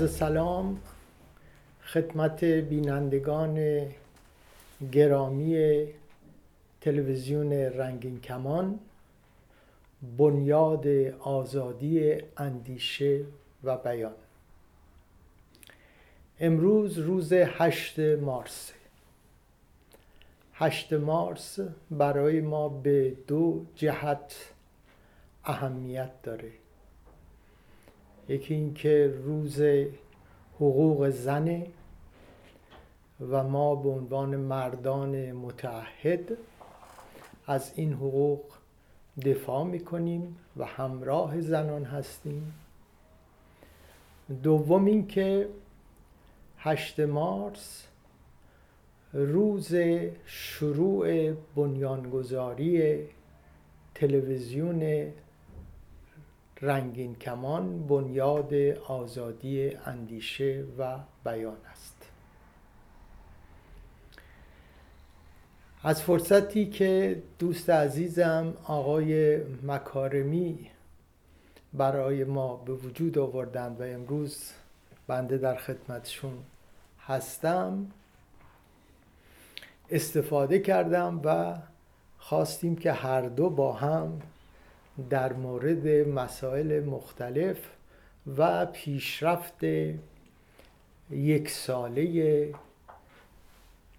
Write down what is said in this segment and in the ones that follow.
عرض سلام خدمت بینندگان گرامی تلویزیون رنگین کمان بنیاد آزادی اندیشه و بیان. امروز روز هشت مارس. هشت مارس برای ما به دو جهت اهمیت داره. یکی اینکه روز حقوق زنه و ما به عنوان مردان متعهد از این حقوق دفاع می‌کنیم و همراه زنان هستیم. دوم اینکه هشت مارس روز شروع بنیانگذاری تلویزیون رنگین کمان بنیاد آزادی اندیشه و بیان است. از فرصتی که دوست عزیزم آقای مکارمی برای ما به وجود آوردند و امروز بنده در خدمتشون هستم استفاده کردم و خواستیم که هر دو با هم در مورد مسائل مختلف و پیشرفت یک ساله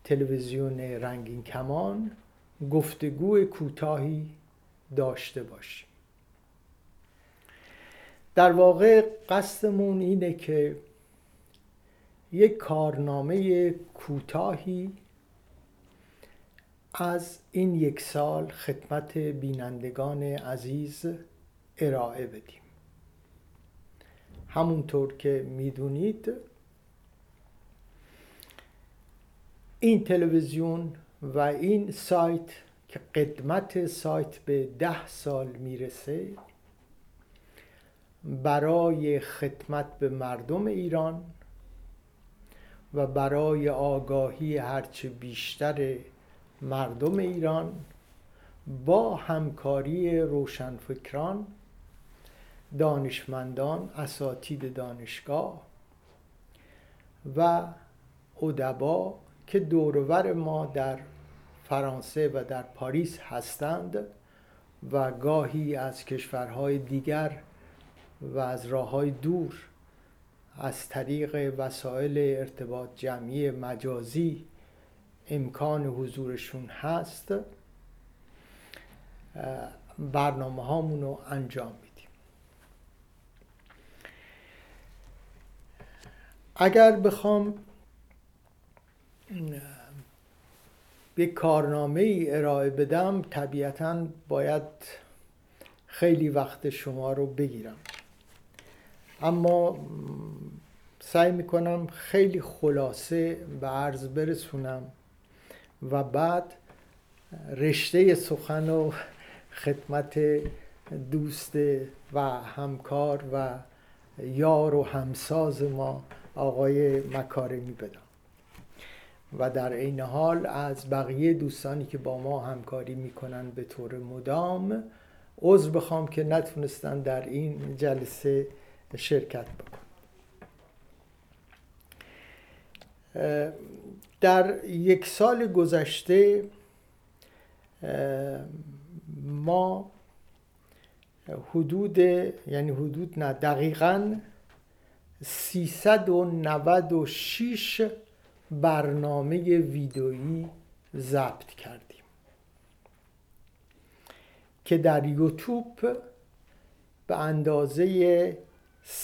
تلویزیون رنگین کمان گفتگو کوتاهی داشته باشیم. در واقع قصدمون اینه که یک کارنامه کوتاهی از این یک سال خدمت بینندگان عزیز ارائه بدیم. همونطور که می‌دونید این تلویزیون و این سایت که قدمت سایت به ده سال می‌رسه برای خدمت به مردم ایران و برای آگاهی هرچه بیشتر مردم ایران با همکاری روشنفکران دانشمندان اساتید دانشگاه و ادبا که دورور ما در فرانسه و در پاریس هستند و گاهی از کشورهای دیگر و از راه های دور از طریق وسایل ارتباط جمعی مجازی امکان حضورشون هست برنامه هامون رو انجام میدیم. اگر بخوام یک کارنامه ای ارائه بدم طبیعتا باید خیلی وقت شما رو بگیرم. اما سعی می‌کنم خیلی خلاصه به عرض برسونم. و بعد رشته سخن و خدمت دوست و همکار و یار و همساز ما آقای مکارمی بدم. و در این حال از بقیه دوستانی که با ما همکاری می‌کنن به طور مدام عذر بخوام که نتونستن در این جلسه شرکت بکن در یک سال گذشته ما حدود یعنی حدود نه دقیقا 396 برنامه ویدئویی ضبط کردیم که در یوتیوب به اندازه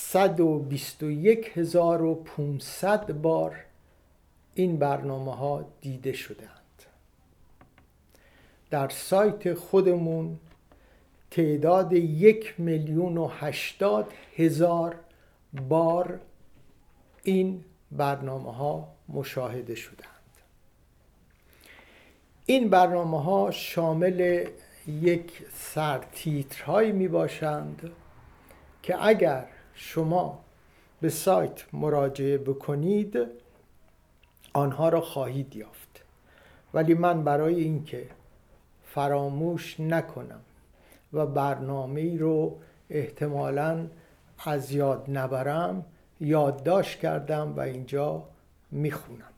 121500 بار این برنامه ها دیده شدند در سایت خودمون تعداد یک میلیون و هشتاد هزار بار این برنامه ها مشاهده شدند این برنامه ها شامل یک سرتیترهایی می باشند که اگر شما به سایت مراجعه بکنید آنها را خواهید یافت. ولی من برای اینکه فراموش نکنم و برنامه رو احتمالا از یاد نبرم یادداشت کردم و اینجا می‌خونم.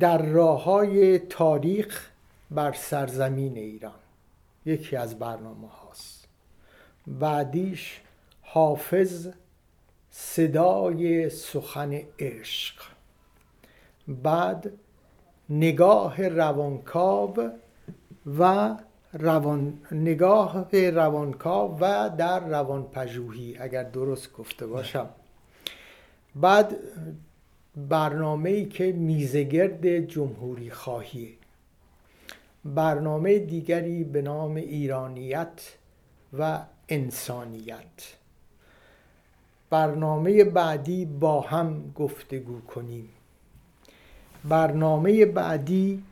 در راه های تاریخ بر سرزمین ایران یکی از برنامه هاست بعدیش حافظ صدای سخن عشق. بعد نگاه روانکاو و روان نگاه روانکاو و در روانپژوهی اگر درست گفته باشم. بعد برنامه ای که میزگرد جمهوری خواهیه برنامه دیگری به نام ایرانیت و انسانیت. برنامه بعدی با هم گفتگو کنیم. برنامه بعدی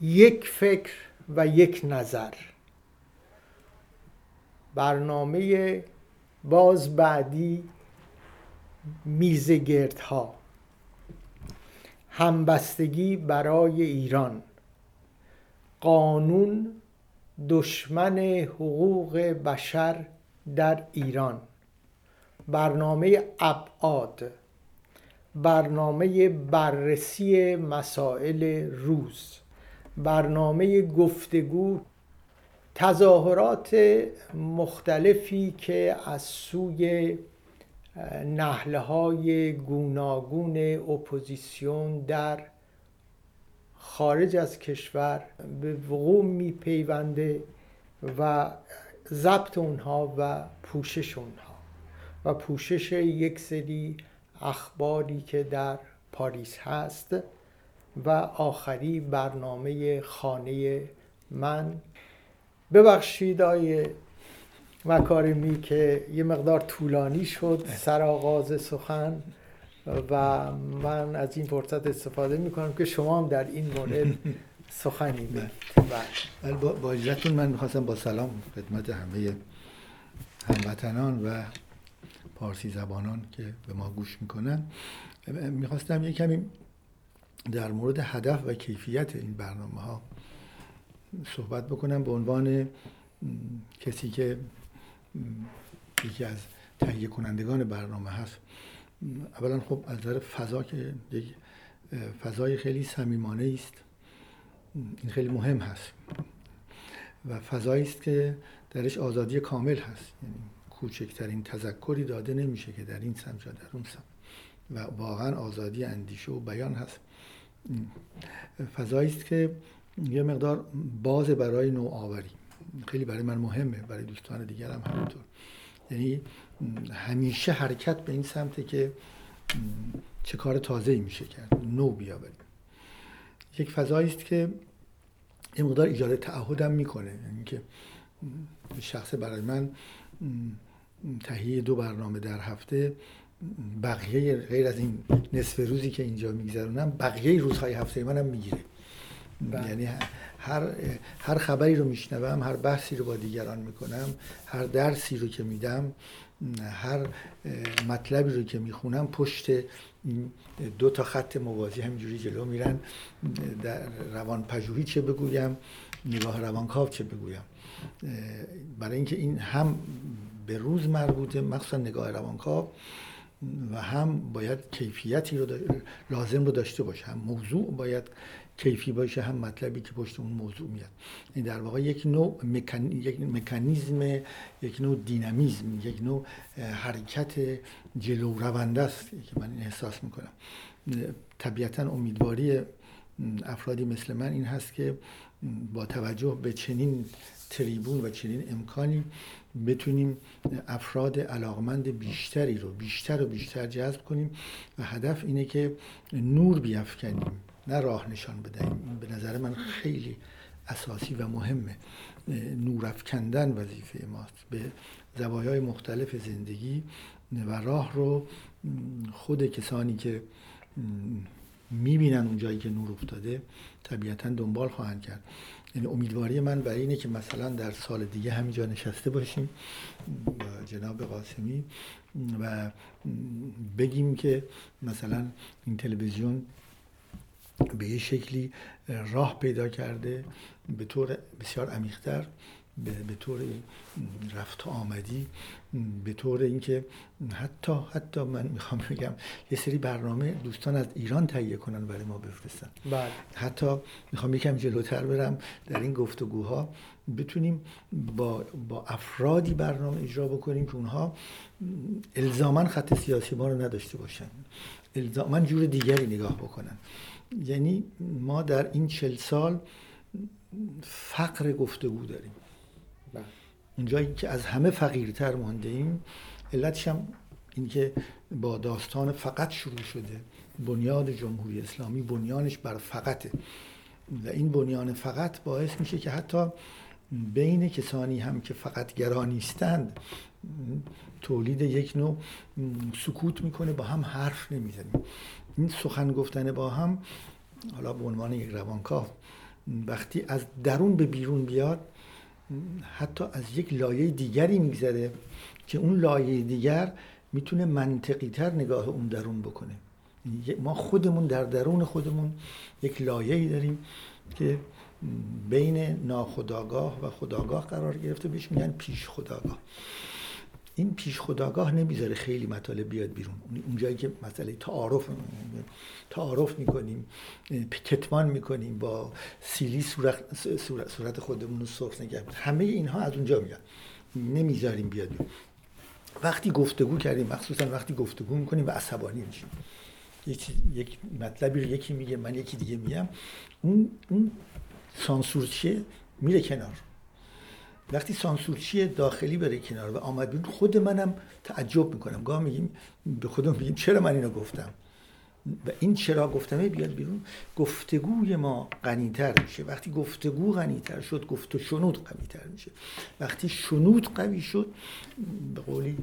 یک فکر و یک نظر. برنامه باز بعدی ها همبستگی برای ایران. قانون دشمن حقوق بشر در ایران. برنامه ابعاد برنامه بررسی مسائل روز برنامه گفتگو تظاهرات مختلفی که از سوی نحله های گوناگون اپوزیسیون در خارج از کشور به وقوع میپیونده و ضبط اونها و پوشش اونها. و پوشش یک سری اخباری که در پاریس هست و آخری برنامه خانم ببخشید آقای مکارمی که یه مقدار طولانی شد سر آغاز سخن و من از این فرصت استفاده می کنم که شما هم در این مورد سخنی بله. بله. با, با اجرتون من می‌خواستم با سلام خدمت همه هموطنان و پارسی زبانان که به ما گوش می‌کنن. می‌خواستم یه کمی در مورد هدف و کیفیت این برنامه ها صحبت بکنم به عنوان کسی که یکی از تهیه کنندگان برنامه هست. اولا خب از نظر فضا که یک فضای خیلی صمیمانه است. این خیلی مهم هست و فضایی است که درش آزادی کامل هست. یعنی کوچکترین تذکری داده نمیشه که در این سمت یا در اون سمت. و واقعا آزادی اندیشه و بیان هست. فضایی است که یه مقدار باز برای نوآوری. خیلی برای من مهمه برای دوستان دیگرم همینطور. یعنی همیشه حرکت به این سمته که چه کار تازه‌ای میشه کرد. نو بیاوریم. یک فضایی است که این مقدار ایجاد تعهدم می‌کنه. یعنی که شخص برای من تهیه دو برنامه در هفته. بقیه غیر از این نصف روزی که اینجا میگذرونم بقیه روزهای هفته منم می‌گیره. بله. یعنی هر هر خبری رو میشنوم هر بحثی رو با دیگران می‌کنم هر درسی رو که میدم هر مطلبی رو که می‌خونم پشت دو تا خط موازی همینجوری جلو میرن. در روان پژوهی چه بگویم؟ نگاه روانکاو چه بگویم؟ برای اینکه این هم به روز مربوطه مخصوصا نگاه روانکاو و هم باید کیفیتی رو لازم رو داشته باشه. هم موضوع باید کیفی باشه هم مطلبی که پشت اون موضوع میاد. این در واقع یک نوع مکان... یک مکانیزم یک نوع دینامیزم یک نوع حرکت جلو رونده است که من احساس می‌کنم. طبیعتا امیدواری افرادی مثل من این هست که با توجه به چنین تریبون و چنین امکانی بتونیم افراد علاقمند بیشتری رو بیشتر و بیشتر جذب کنیم و هدف اینه که نور بیافکنیم نه راه نشان بدهیم. به نظر من خیلی اساسی و مهمه نورافکندن وظیفه ماست. به زوایای مختلف زندگی و راه رو خود کسانی که می‌بینن اون جایی که نور افتاده طبیعتا دنبال خواهند کرد. یعنی امیدواری من برای اینه که مثلا در سال دیگه همینجا نشسته باشیم با جناب قاسمی و بگیم که مثلا این تلویزیون به یه شکلی راه پیدا کرده به طور بسیار عمیقتر. به طور رفت آمدی به طور اینکه حتی حتی من می‌خوام بگم یه سری برنامه دوستان از ایران تهیه کنن برای ما بفرستن بله. حتی می‌خوام یکم جلوتر برم در این گفتگوها بتونیم با, با افرادی برنامه اجرا بکنیم که اونها الزاما خط سیاسی ما رو نداشته باشن الزاما جور دیگری نگاه بکنن یعنی ما در این چل سال فقر گفتگو داریم. اونجایی که از همه فقیرتر مانده ایم علتش هم اینکه با داستان فقط شروع شده بنیاد جمهوری اسلامی بنیانش بر فقطه. و این بنیان فقط باعث میشه که حتی بین کسانی هم که فقط گرانیستند تولید یک نوع سکوت می‌کنه با هم حرف نمی‌زنیم. این سخن گفتن با هم حالا به عنوان یک روانکاو وقتی از درون به بیرون بیاد حتی از یک لایه دیگری میگذره که اون لایه دیگر می‌تونه منطقی تر نگاه اون درون بکنه. ما خودمون در درون خودمون یک لایه داریم که بین ناخداگاه و خداگاه قرار گرفته بهش میگن پیش خداگاه این پیش خداگاه نمی‌ذاره خیلی مطالب بیاد بیرون. اونجایی که مسئله تعارف تعارف می‌کنیم کتمان می‌کنیم با سیلی صورت, خودمون رو سرخ نگه همه اینها از اونجا میاد. نمی‌ذاریم بیاد بیرون. وقتی گفتگو کردیم مخصوصا وقتی گفتگو می‌کنیم و عصبانی میشیم. یک, یک مطلبی رو یکی میگه من یکی دیگه میگم. اون اون سانسور چیه؟ میره کنار. وقتی سانسورچی داخلی بره کنار و آمد بیرون خود منم تعجب می‌کنم. گاه میگیم به خودم میگیم چرا من اینو گفتم؟ و این چرا گفتمه بیاد بیرون. گفتگوی ما غنیتر میشه. وقتی گفتگو غنیتر شد گفت و شنود قویتر میشه. وقتی شنود قوی شد به قولی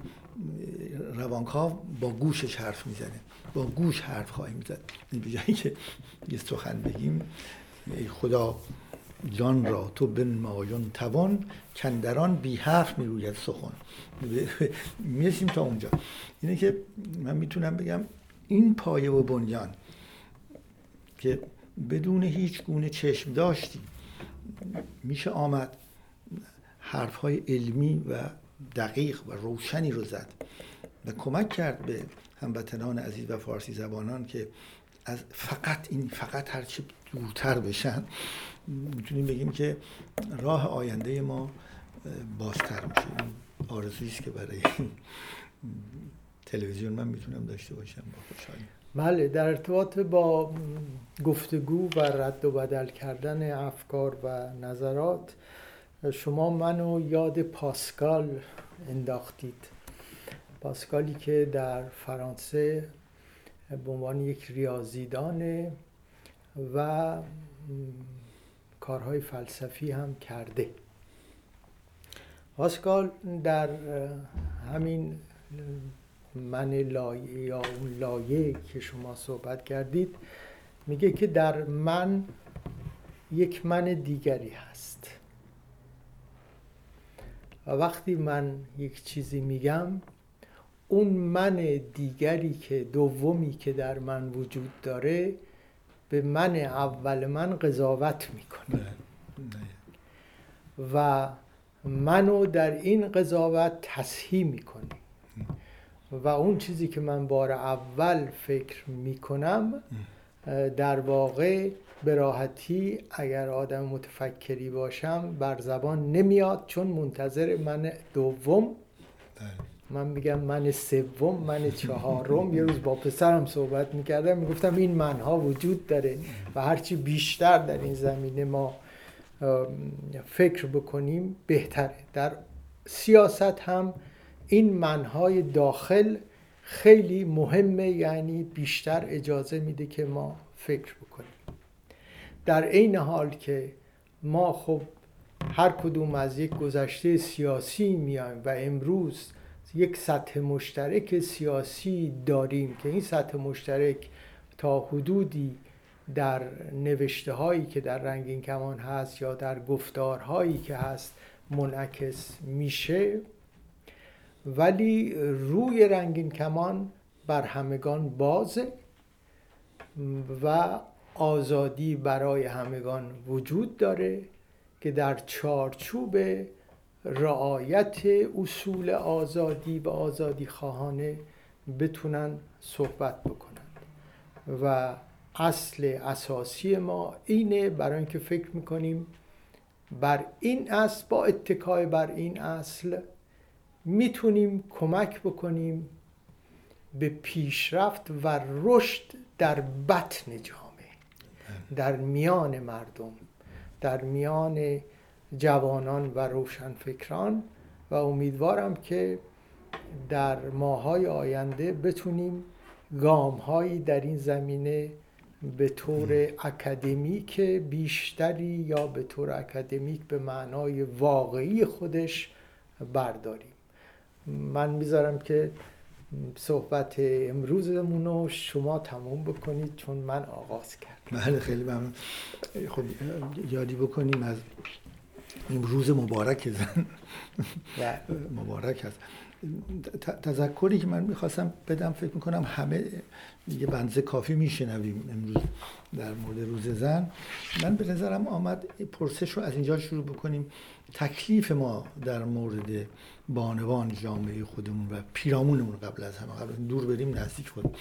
روانکاو با گوشش حرف می‌زنه. با گوش حرف خواهیم زد. به جایی که یه سخن بگیم. خدا جان را تو بن مایون توان کندران بی حرف می‌روید سخن. می‌رسیم تا اونجا. اینه که من می‌تونم بگم این پایه و بنیان که بدون هیچ گونه چشم داشتی میشه آمد حرف های علمی و دقیق و روشنی رو زد و کمک کرد به هموطنان عزیز و فارسی زبانان که از فقط این فقط هرچی دورتر بشن می‌تونیم بگیم که راه آینده ما بازتر میشه. آرزویی است که برای تلویزیون من می‌تونم داشته باشم. با خوشحالی. بله در ارتباط با گفتگو و رد و بدل کردن افکار و نظرات شما منو یاد پاسکال انداختید. پاسکالی که در فرانسه به عنوان یک ریاضیدان و کارهای فلسفی هم کرده. پاسکال در همین من لایه یا اون لایه که شما صحبت کردید میگه که در من یک من دیگری هست. و وقتی من یک چیزی میگم اون من دیگری که دومی که در من وجود داره به من اول من قضاوت می‌کنه. و منو در این قضاوت تصحیح می‌کنه. و اون چیزی که من بار اول فکر می‌کنم در واقع به راحتی اگر آدم متفکری باشم بر زبان نمیاد چون منتظر من دوم بله. من میگم من سوم من چهارم. یه روز با پسرم صحبت می‌کردم می‌گفتم این منها وجود داره و هرچی بیشتر در این زمینه ما فکر بکنیم بهتره. در سیاست هم این منهای داخل خیلی مهمه یعنی بیشتر اجازه میده که ما فکر بکنیم. در عین حال که ما خب هر کدوم از یک گذشته سیاسی میایم و امروز یک سطح مشترک سیاسی داریم که این سطح مشترک تا حدودی در نوشته هایی که در رنگین کمان هست یا در گفتارهایی که هست منعکس میشه. ولی روی رنگین کمان بر همگان بازه و آزادی برای همگان وجود داره که در چارچوب رعایت اصول آزادی و آزادی خواهانه بتونن صحبت بکنند و اصل اساسی ما اینه برای اینکه فکر می‌کنیم بر این اصل با اتکای بر این اصل می‌تونیم کمک بکنیم به پیشرفت و رشد در بطن جامعه در میان مردم در میان جوانان و روشنفکران و امیدوارم که در ماهای آینده بتونیم گامهایی در این زمینه به طور اکادمیک بیشتری یا به طور اکادمیک به معنای واقعی خودش برداریم. من می‌ذارم که صحبت امروزمون رو شما تموم بکنید چون من آغاز کردم. بله خیلی ممنون. خب یادی بکنیم از این روز مبارک زن. مبارک هست تذکری که من می‌خواستم بدم فکر می‌کنم همه یه بنزه کافی میشنویم امروز در مورد روز زن. من به نظرم آمد پرسش رو از اینجا شروع بکنیم. تکلیف ما در مورد بانوان جامعه خودمون و پیرامونمون قبل از همه قبل دور بریم نزدیک خود.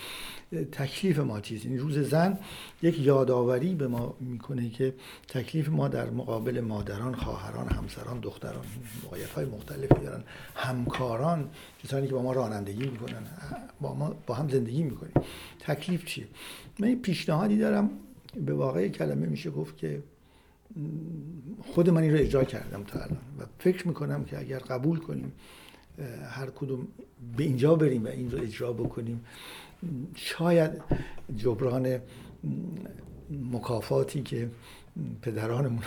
تکلیف ما چیز این روز زن یک یادآوری به ما می‌کنه که تکلیف ما در مقابل مادران خواهران همسران دختران موقعیت های مختلفی دارن. همکاران کسانی که با ما رانندگی می‌کنن با ما با هم زندگی می‌کنیم. تکلیف چیه؟ من پیشنهادی دارم. به واقع کلمه میشه گفت که خود من این رو اجرا کردم تا الان و فکر می‌کنم که اگر قبول کنیم هر کدوم به اینجا بریم و این رو اجرا بکنیم. شاید جبران مکافاتی که پدرانمون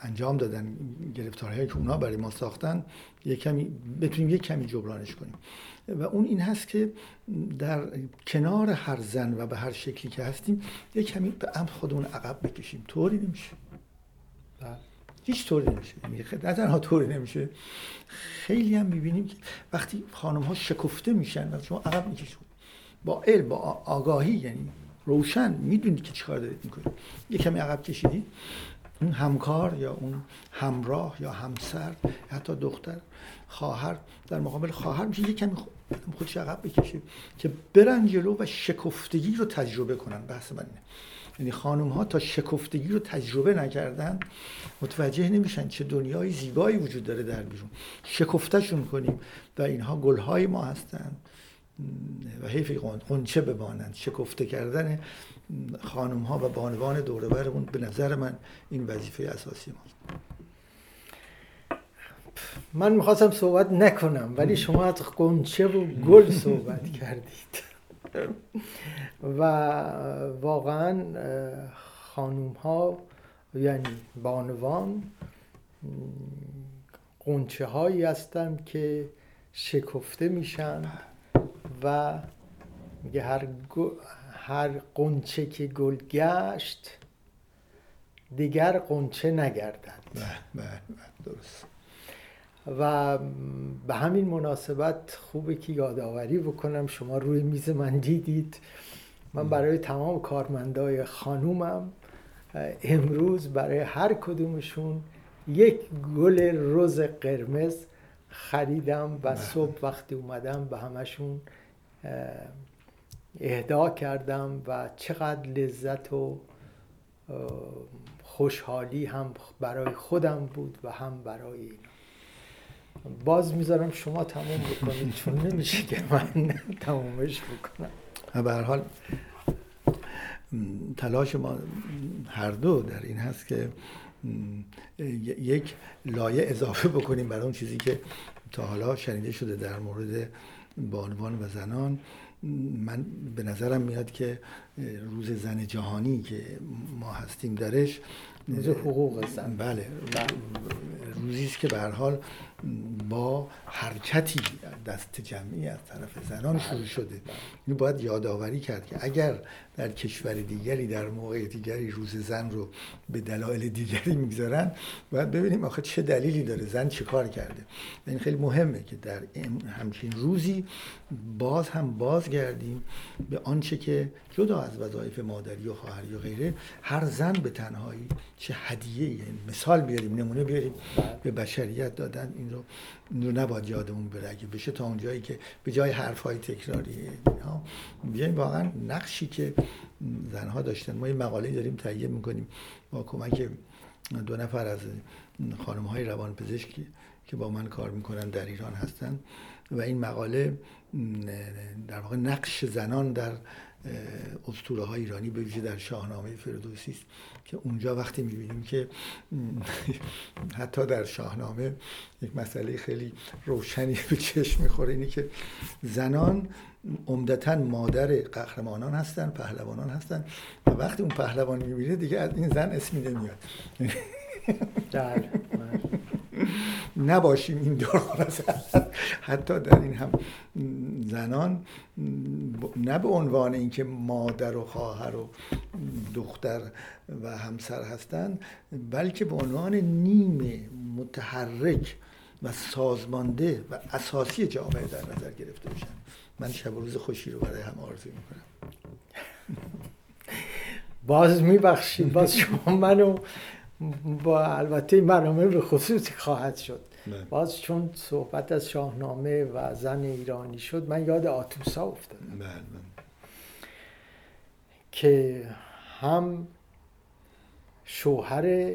انجام دادن گرفتارهایی که اونا برای ما ساختن یک کمی بتونیم یک کمی جبرانش کنیم. و اون این هست که در کنار هر زن و به هر شکلی که هستیم یک کمی به امر خودمون عقب بکشیم. طوری نمیشه. بله. هیچ طوری نمیشه. یعنی نه تنها طوری نمیشه. خیلی هم می‌بینیم که وقتی خانم ها شکفته میشن و شما عقب می‌کشید. با علم با آگاهی یعنی روشن می‌دونید که چیکار دارید می‌کنید. یک کمی عقب کشیدید. اون همکار یا اون همراه یا همسر حتی دختر خواهر در مقابل خواهر میشه یه کمی خودش عقب بکشه که برن جلو و شکفتگی رو تجربه کنن. بحث من اینه. یعنی خانم ها تا شکفتگی رو تجربه نکردن متوجه نمیشن چه دنیای زیبایی وجود داره در بیرون. شکفتشون کنیم و اینها گلهای ما هستن. و حیف قنچه ببانند؟ شکفته کردن خانم ها و بانوان دوربرمون به نظر من این وظیفه اساسی ماست. من می‌خواستم صحبت نکنم ولی شما از قنچه و گل صحبت کردید. و واقعا خانوم ها یعنی بانوان قنچه هایی هستن که شکفته میشن. و میگه هر, هر قنچه که گل گشت دیگر قنچه نگردد. بله بله درست. و به همین مناسبت خوبه که یادآوری بکنم شما روی میز من دیدید. من برای تمام کارمندای خانومم امروز برای هر کدومشون یک گل روز قرمز خریدم و. صبح وقتی اومدم به همشون اهدا کردم و چقدر لذت و خوشحالی هم برای خودم بود و هم برای اینا. باز می‌ذارم شما تموم بکنید چون نمیشه که من تمومش بکنم. به هر حال تلاش ما هر دو در این هست که یک لایه اضافه بکنیم برای اون چیزی که تا حالا شنیده شده در مورد بانوان و زنان من به نظرم میاد که روز زن جهانی که ما هستیم درش روز حقوق زن. بله روزی است که به هر حال با حرکتی دست جمعی از طرف زنان شروع شده. این باید یادآوری کرد که اگر در کشور دیگری در موقع دیگری روز زن رو به دلایل دیگری می‌گذارن باید ببینیم آخه چه دلیلی داره زن چه کار کرده. این خیلی مهمه که در همچین روزی باز هم بازگردیم به آنچه که جدا از وظایف مادری و خواهری و غیره هر زن به تنهایی چه هدیه یعنی مثال بیاریم نمونه بیاریم. به بشریت دادن این رو این رو نباید یادمون بره. اگه بشه تا اونجایی که به جای حرف های تکراری اینها. بیایم واقعا نقشی که زنها داشتن. ما یه مقاله داریم تهیه می‌کنیم با کمک دو نفر از خانم های روان پزشکی که با من کار می‌کنن در ایران هستن. و این مقاله در واقع نقش زنان در اسطوره های ایرانی به ویژه در شاهنامه فردوسی است که اونجا وقتی می‌بینیم که حتی در شاهنامه یک مسئله خیلی روشنی به چشم می‌خوره اینی که زنان عمدتا مادر قهرمانان هستن پهلوانان هستن و وقتی اون پهلوان می‌بینه دیگه از این زن اسمی نمیاد بله. نباشیم این دور حتی در این هم زنان نه به عنوان اینکه مادر و خواهر و دختر و همسر هستند بلکه به عنوان نیم متحرک و سازمانده و اساسی جامعه در نظر گرفته بشن من شب و روز خوشی رو برای هم آرزو می‌کنم. باز میبخشید. باز شما منو با البته این برنامه به خصوص خواهد شد بله. باز چون صحبت از شاهنامه و زن ایرانی شد من یاد آتوسا افتادم بله، بله. که هم شوهر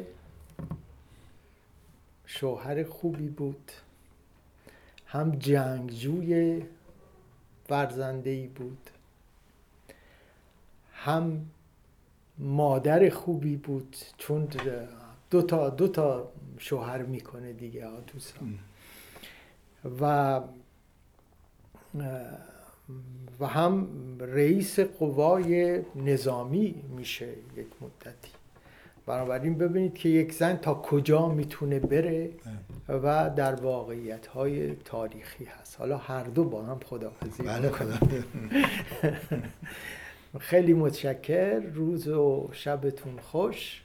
شوهر خوبی بود هم جنگجوی ورزنده ای بود هم مادر خوبی بود چون دو تا دو تا شوهر می‌کنه دیگه آتوسا و و هم رئیس قوای نظامی میشه یک مدتی. بنابراین ببینید که یک زن تا کجا می‌تونه بره و در واقعیت های تاریخی هست. حالا هر دو با هم خداحافظی بله خیلی متشکر روز و شبتون خوش.